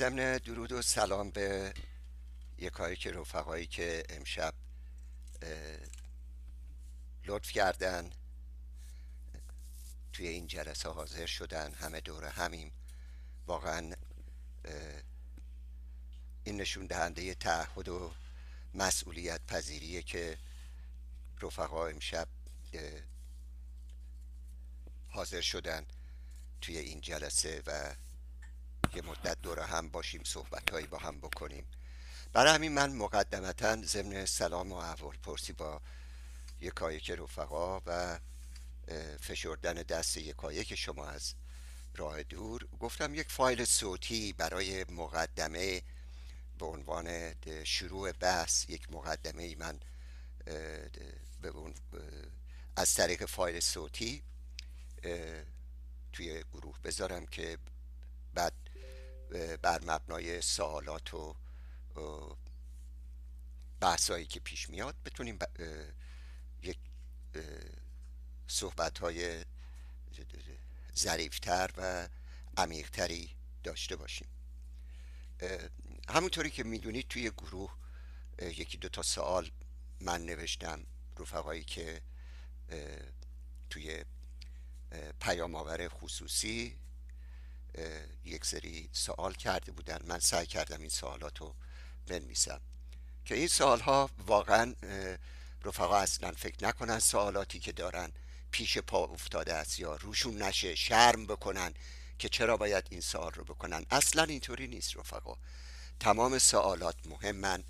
ضمن درود و سلام به یکایی که رفقایی که امشب لطف کردن توی این جلسه حاضر شدن همه دور همیم. واقعا این نشون دهنده تعهد و مسئولیت پذیریه که رفقا امشب حاضر شدن توی این جلسه و یه مدت دور هم باشیم صحبت هایی با هم بکنیم. برای همین من مقدمتا ضمن سلام و احوال پرسی با یکایک رفقا و فشردن دست یکایک شما از راه دور. گفتم یک فایل صوتی برای مقدمه به عنوان شروع بحث یک مقدمه ای من از طریق فایل صوتی توی گروه بذارم که بعد بر مبنای سوالات و بحثایی که پیش میاد بتونیم یک صحبت های ظریفتر و عمیقتری داشته باشیم. همونطوری که می‌دونید توی گروه یکی دو تا سوال من نوشتم رفقایی که توی پیام آور خصوصی یک سری سوال کرده بودن. من سعی کردم این سوالات رو بنویسم. که این سوال ها واقعا رفقا اصلا فکر نکنن سوالاتی که دارن پیش پا افتاده است یا روشون نشه شرم بکنن که چرا باید این سوال رو بکنن. اصلا اینطوری نیست رفقا. تمام سوالات مهمن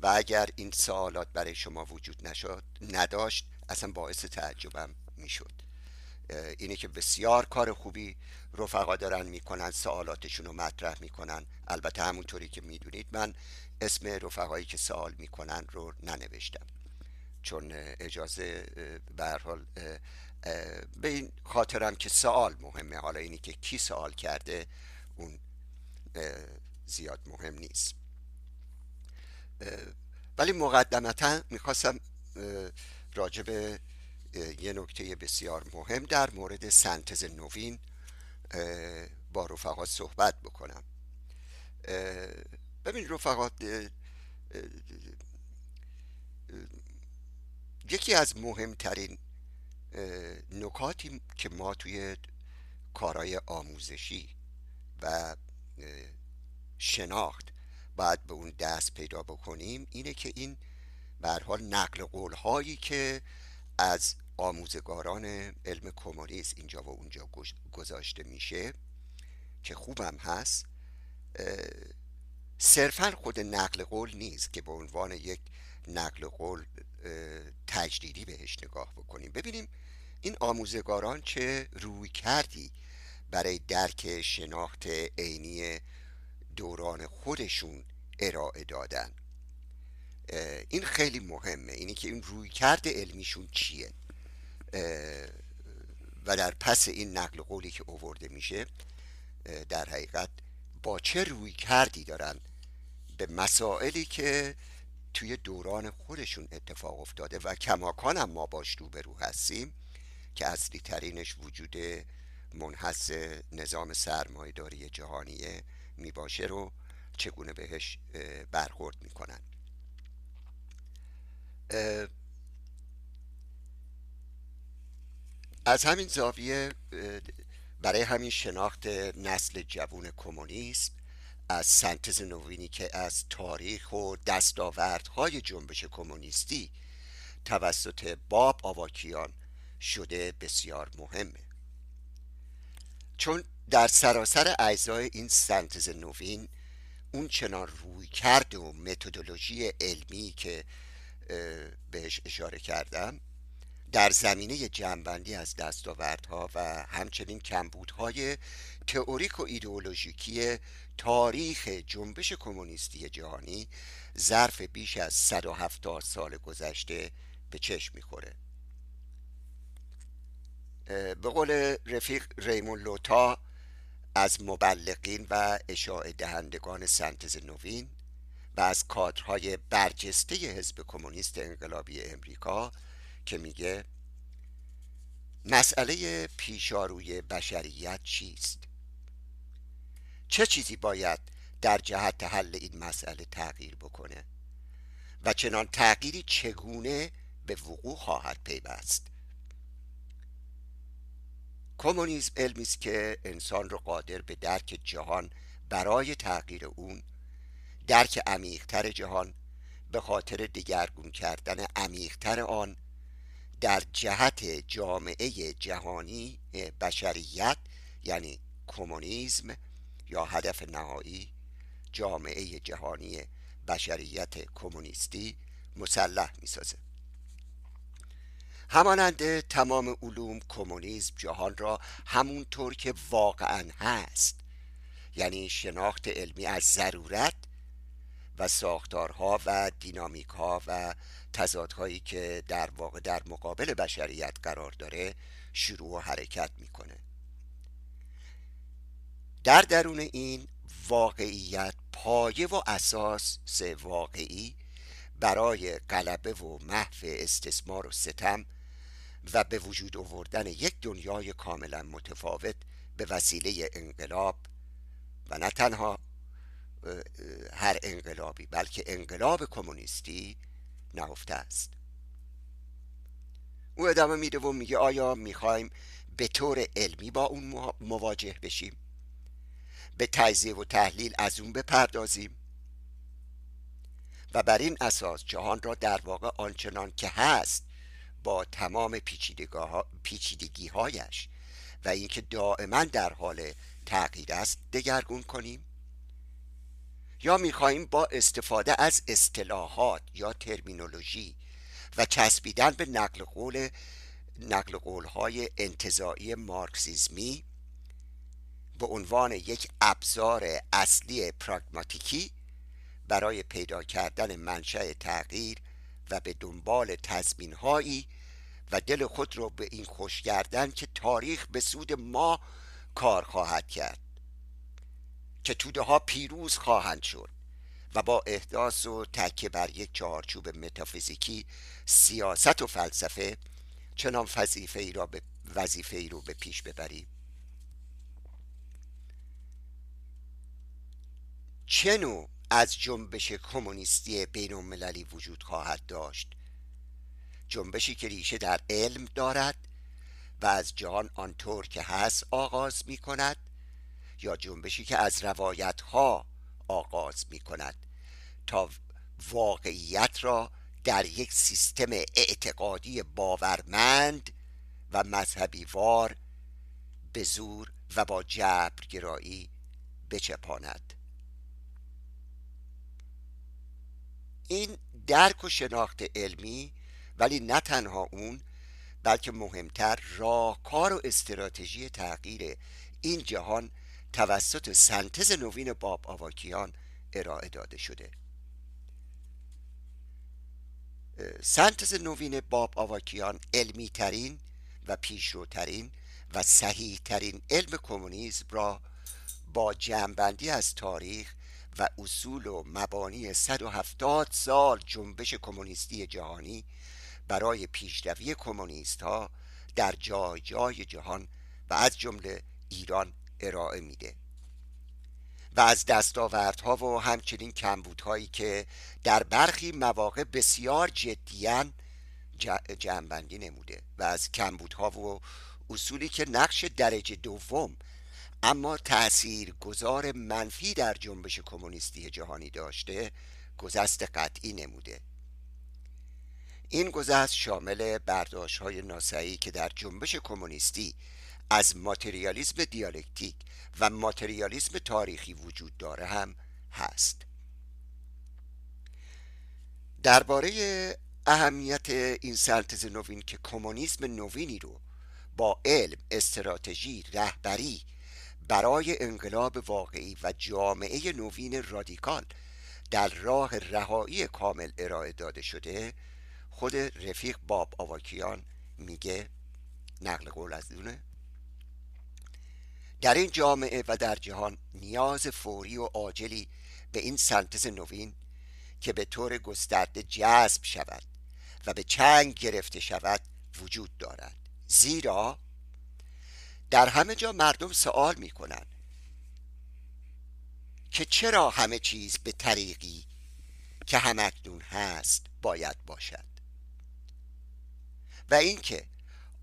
و اگر این سوالات برای شما وجود نشد نداشت اصلا باعث تعجبم می‌شد. اینه که بسیار کار خوبی رفقا دارن می‌کنن سوالاتشون رو مطرح می‌کنن. البته همونطوری که می‌دونید من اسم رفقایی که سوال می‌کنن رو ننوشتم. چون اجازه به حال به این خاطرم که سوال مهمه. حالا اینی که کی سوال کرده اون زیاد مهم نیست. ولی مقدمتا می‌خواستم راجب یه نکته بسیار مهم در مورد سنتز نوین با رفقا صحبت بکنم. ببین رفقا یکی از مهمترین نکاتی که ما توی کارهای آموزشی و شناخت باید به اون دست پیدا بکنیم اینه که این به حال نقل قول هایی که از آموزگاران علم کمونیسم اینجا و اونجا گذاشته میشه که خوبم هست. صرفا خود نقل قول نیست که به عنوان یک نقل قول تجدیدی بهش نگاه بکنیم. ببینیم این آموزگاران چه روی کردی برای درک شناخت عینی دوران خودشون ارائه دادن. این خیلی مهمه. اینی که این روی کرد علمیشون چیه؟ و در پس این نقل قولی که اوورده میشه در حقیقت با چه روی کردی دارن به مسائلی که توی دوران خودشون اتفاق افتاده و کماکان هم ما باش روبرو هستیم که اصلی ترینش وجود منحص نظام سرمایداری جهانی می‌باشه رو چگونه بهش برخورد می‌کنن. از همین زاویه برای همین شناخت نسل جوون کمونیسم از سنتز نوینی که از تاریخ و دستاوردهای جنبش کمونیستی توسط باب آواکیان شده بسیار مهمه. چون در سراسر اجزای این سنتز نوین اون چنان روی کرد و متدولوژی علمی که بهش اشاره کردم در زمینه جنبندی از دستاوردها و همچنین کمبودهای تئوریک و ایدئولوژیکی تاریخ جنبش کمونیستی جهانی ظرف بیش از 170 سال گذشته به چشم می‌خوره. به قول رفیق ریمون لوتا از مبلغین و اشاعه دهندگان سنتز نوین و از کادرهای برجسته حزب کمونیست انقلابی امریکا که میگه مسئله پیشاروی بشریت چیست؟ چه چیزی باید در جهت حل این مسئله تغییر بکنه؟ و چنان تغییری چگونه به وقوع خواهد پیوست؟ کمونیسم علمی است که انسان را قادر به درک جهان برای تغییر اون درک عمیقتر جهان به خاطر دگرگون کردن عمیقتر آن در جهت جامعه جهانی بشریت یعنی کمونیسم یا هدف نهایی جامعه جهانی بشریت کمونیستی مسلح می‌سازه. همانند تمام علوم کمونیسم جهان را همونطور که واقعا هست یعنی شناخت علمی از ضرورت و ساختارها و دینامیک ها و تضادهایی که در واقع در مقابل بشریت قرار داره شروع و حرکت می‌کنه. در درون این واقعیت پایه و اساس سه واقعی برای غلبه و محو استثمار و ستم و به وجود آوردن یک دنیای کاملا متفاوت به وسیله انقلاب و نه تنها هر انقلابی بلکه انقلاب کمونیستی نهفته است. او ادامه میده و میگه آیا می‌خوایم به طور علمی با اون مواجه بشیم؟ به تجزیه و تحلیل از اون بپردازیم. و بر این اساس جهان را در واقع آنچنان که هست با تمام پیچیدگی هایش و اینکه دائما در حال تغییر است دگرگون کنیم. یا می‌خواهیم با استفاده از اصطلاحات یا ترمینولوژی و چسبیدن به نقل قول نقل قول های انتظایی مارکسیزمی به عنوان یک ابزار اصلی پراگماتیکی برای پیدا کردن منشأ تغییر و به دنبال تضمین هایی و دل خود را به این خوش کردن که تاریخ به سود ما کار خواهد کرد. که توده ها پیروز خواهند شد و با احداث و تکیه بر یک چارچوب متافیزیکی سیاست و فلسفه چنان وظیفه ای را به وظیفه ای رو به پیش ببریم. چه نوع از جنبش کمونیستی بین المللی وجود خواهد داشت؟ جنبشی که ریشه در علم دارد و از جهان آنطور که هست آغاز می کند یا جنبشی که از روایت ها آغاز می کند تا واقعیت را در یک سیستم اعتقادی باورمند و مذهبی وار به زور و با جبرگرایی بچپاند. این درک و شناخت علمی ولی نه تنها اون بلکه مهمتر راهکار و استراتژی تغییر این جهان توسط سنتز نوین باب آواکیان ارائه داده شده. سنتز نوین باب آواکیان علمی ترین و پیشروترین و صحیح ترین علم کمونیسم را با جمعبندی از تاریخ و اصول و مبانی 170 سال جنبش کمونیستی جهانی برای پیشروی کمونیست ها در جای جای جهان و از جمله ایران ارائه میده. و از دستاوردها و همچنین کمبودهایی که در برخی مواقع بسیار جدیان جمعبندی نموده و از کمبودها و اصولی که نقش درجه دوم اما تأثیر گذار منفی در جنبش کمونیستی جهانی داشته گذست قطعی نموده. این گذست شامل برداشت های ناسایی که در جنبش کمونیستی از ماتریالیسم دیالکتیک و ماتریالیسم تاریخی وجود داره هم هست. درباره اهمیت این سنتز نوین که کمونیسم نوینی رو با علم استراتژی رهبری برای انقلاب واقعی و جامعه نوین رادیکال در راه رهایی کامل ارائه داده شده خود رفیق باب آواکیان میگه نقل قول از دونه. در این جامعه و در جهان نیاز فوری و عاجلی به این سنتز نوین که به طور گسترده جذب شود و به چنگ گرفته شود وجود دارد. زیرا در همه جا مردم سوال می کنند که چرا همه چیز به طریقی که همکنون هست باید باشد؟ و اینکه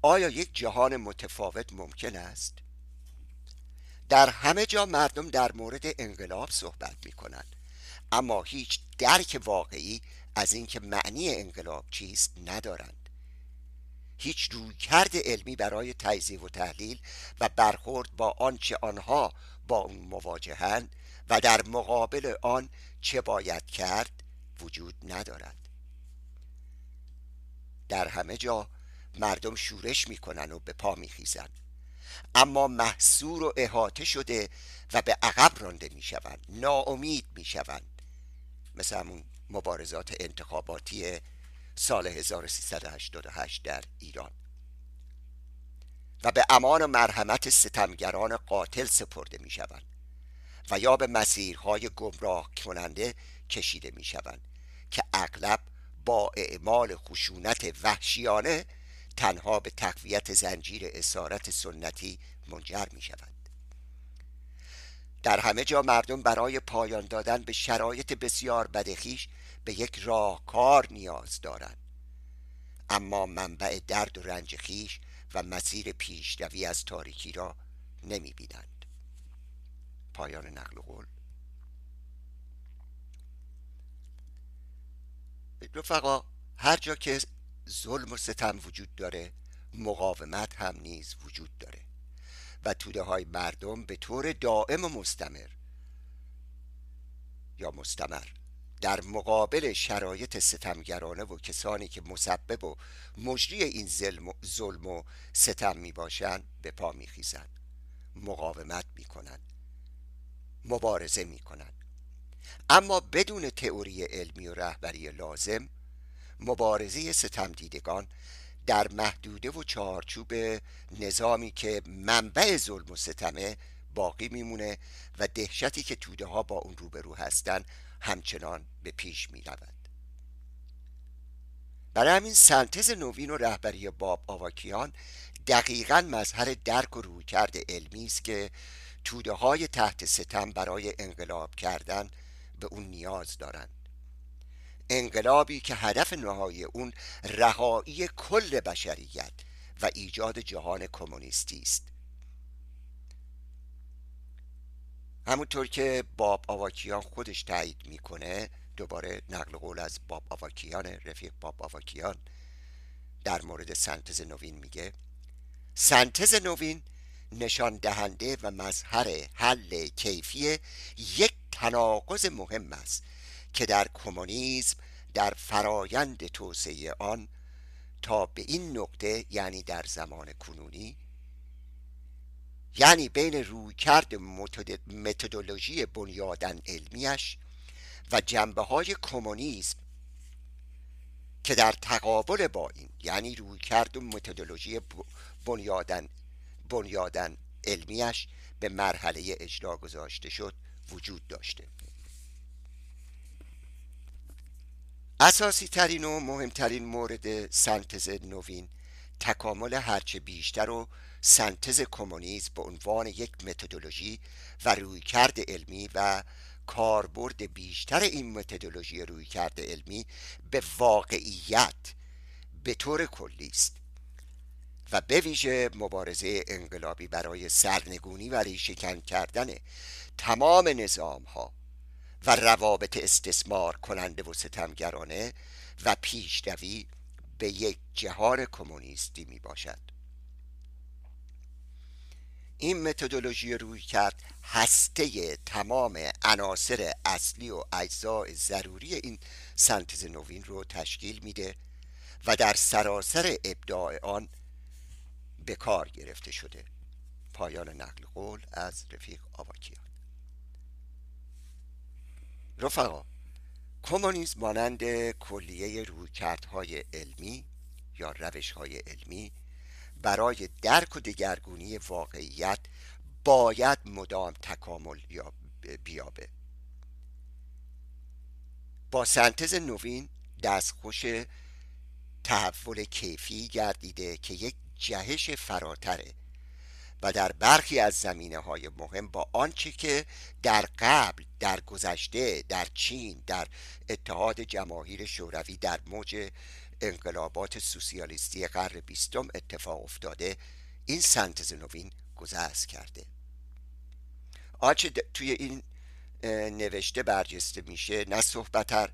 آیا یک جهان متفاوت ممکن است؟ در همه جا مردم در مورد انقلاب صحبت می کنند اما هیچ درک واقعی از اینکه معنی انقلاب چیست ندارند. هیچ رویکرد علمی برای تجزیه و تحلیل و برخورد با آنچه آنها با اون مواجهند و در مقابل آن چه باید کرد وجود ندارد. در همه جا مردم شورش می‌کنن و به پا میخیزن. اما محصور و احاطه شده و به عقب رانده می‌شوند ناامید می‌شوند. مثل همون مبارزات انتخاباتی سال 1388 در ایران. و به امان و مرحمت ستمگران قاتل سپرده می شوند و یا به مسیرهای گمراه کننده کشیده می شوند که اغلب با اعمال خشونت وحشیانه تنها به تقویت زنجیر اسارت سنتی منجر می شوند در همه جا مردم برای پایان دادن به شرایط بسیار بدخیش به یک راهکار نیاز دارند. اما منبع درد و رنج خیش و مسیر پیشروی از تاریکی را نمی بینند پایان نقل قول. رفقا هر جا که ظلم و ستم وجود داره مقاومت هم نیز وجود داره. و توده های مردم به طور دائم و مستمر یا مستمر در مقابل شرایط ستمگرانه و کسانی که مسبب و مجری این ظلم و ستم می باشند به پا می خیزن. مقاومت می کنند مبارزه می کنند اما بدون تئوری علمی و رهبری لازم مبارزه ستم دیدگان در محدوده و چارچوب نظامی که منبع ظلم و ستمه باقی میمونه و دهشتی که توده ها با اون روبرو هستند همچنان به پیش می رود. برای همین سنتز نوین و رهبری باب آواکیان دقیقا مظهر درک و رویکرد علمی است که توده های تحت ستم برای انقلاب کردن به اون نیاز دارند انقلابی که هدف نهایی اون رهایی کل بشریت و ایجاد جهان کمونیستی است. همونطور که باب آواکیان خودش تایید می‌کنه دوباره نقل قول از باب آواکیان رفیق باب آواکیان در مورد سنتز نوین میگه سنتز نوین نشان دهنده و مظهر حل کیفی یک تناقض مهم است که در کمونیسم در فرایند توسعه آن تا به این نقطه یعنی در زمان کنونی یعنی بین رویکرد متدولوژی بنیادن علمیش و جنبه های کمونیسم که در تقابل با این یعنی رویکرد و متدولوژی بنیادن بنیادن علمیش به مرحله اجرا گذاشته شد وجود داشته. اساسی ترین و مهمترین مورد سنتز نوین تکامل هرچه بیشتر و سنتز کمونیسم به عنوان یک متدولوژی و رویکرد علمی و کاربرد بیشتر این متدولوژی رویکرد علمی به واقعیت به طور کلی است و به ویژه مبارزه انقلابی برای سرنگونی و ریشهکن کردن تمام نظام ها و روابط استثمار کننده و ستمگرانه و پیشروی به یک جهان کمونیستی می باشد. این متدولوژی روی کرد هسته تمام عناصر اصلی و اجزای ضروری این سنتز نوین رو تشکیل میده و در سراسر ابداع آن به کار گرفته شده. پایان نقل قول از رفیق آواکیان. رفقا کمونیسم مانند کلیه رویکردهای علمی یا روشهای علمی برای درک و دگرگونی واقعیت باید مدام تکامل بیابه. با سنتز نوین دستخوش تحول کیفی گردیده که یک جهش فراتره. و در برخی از زمینه های مهم با آنچه که در قبل در گذشته در چین در اتحاد جماهیر شوروی در موج انقلابات سوسیالیستی قرن بیستم اتفاق افتاده این سنتز نوین گذشت کرده. آنچه توی این نوشته برجسته میشه نه صحبت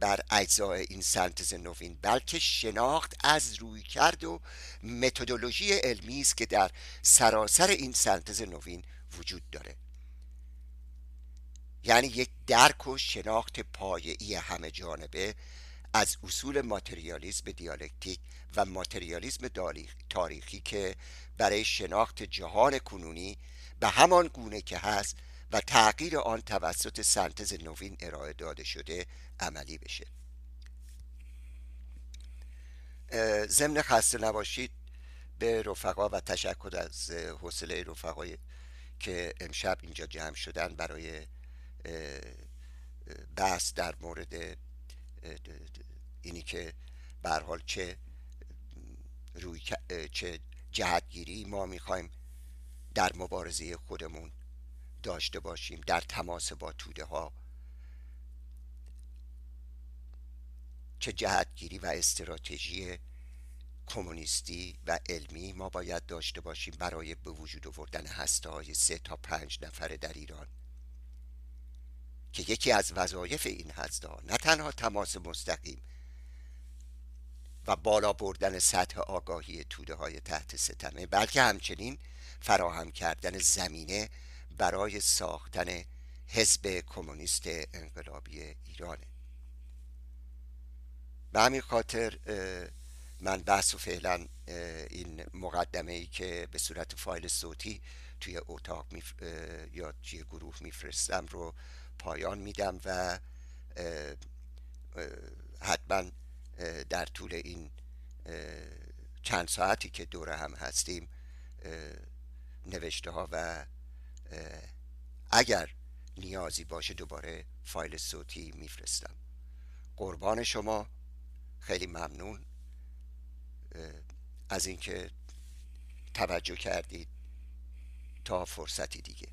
بر اجزای این سنتز نوین بلکه شناخت از روی کرد و متدولوژی علمی است که در سراسر این سنتز نوین وجود داره. یعنی یک درک و شناخت پایه‌ای همه جانبه از اصول ماتریالیزم دیالکتیک و ماتریالیزم تاریخی که برای شناخت جهان کنونی به همان گونه که هست و تغییر آن توسط سنتز نوین ارائه داده شده عملی بشه. ضمن خسته نباشید به رفقا و تشکر از حوصله رفقای که امشب اینجا جمع شدن برای بحث در مورد اینی که به حال چه روی چه جهتگیری ما می‌خوایم در مبارزه خودمون داشته باشیم در تماس با توده ها چه جهتگیری و استراتژی کمونیستی و علمی ما باید داشته باشیم برای به وجود آوردن هسته های سه تا پنج نفره در ایران. که یکی از وظایف این هسته ها نه تنها تماس مستقیم و بالا بردن سطح آگاهی توده های تحت ستمه بلکه همچنین فراهم کردن زمینه برای ساختن حزب کمونیست انقلابی ایرانه. به همین خاطر من بحث و فعلا این مقدمه ای که به صورت فایل صوتی توی اتاق یا توی گروه میفرستم رو پایان میدم و حتما در طول این چند ساعتی که دور هم هستیم نوشته ها و اگر نیازی باشه دوباره فایل صوتی میفرستم. قربان شما. خیلی ممنون. از اینکه توجه کردید تا فرصتی دیگه.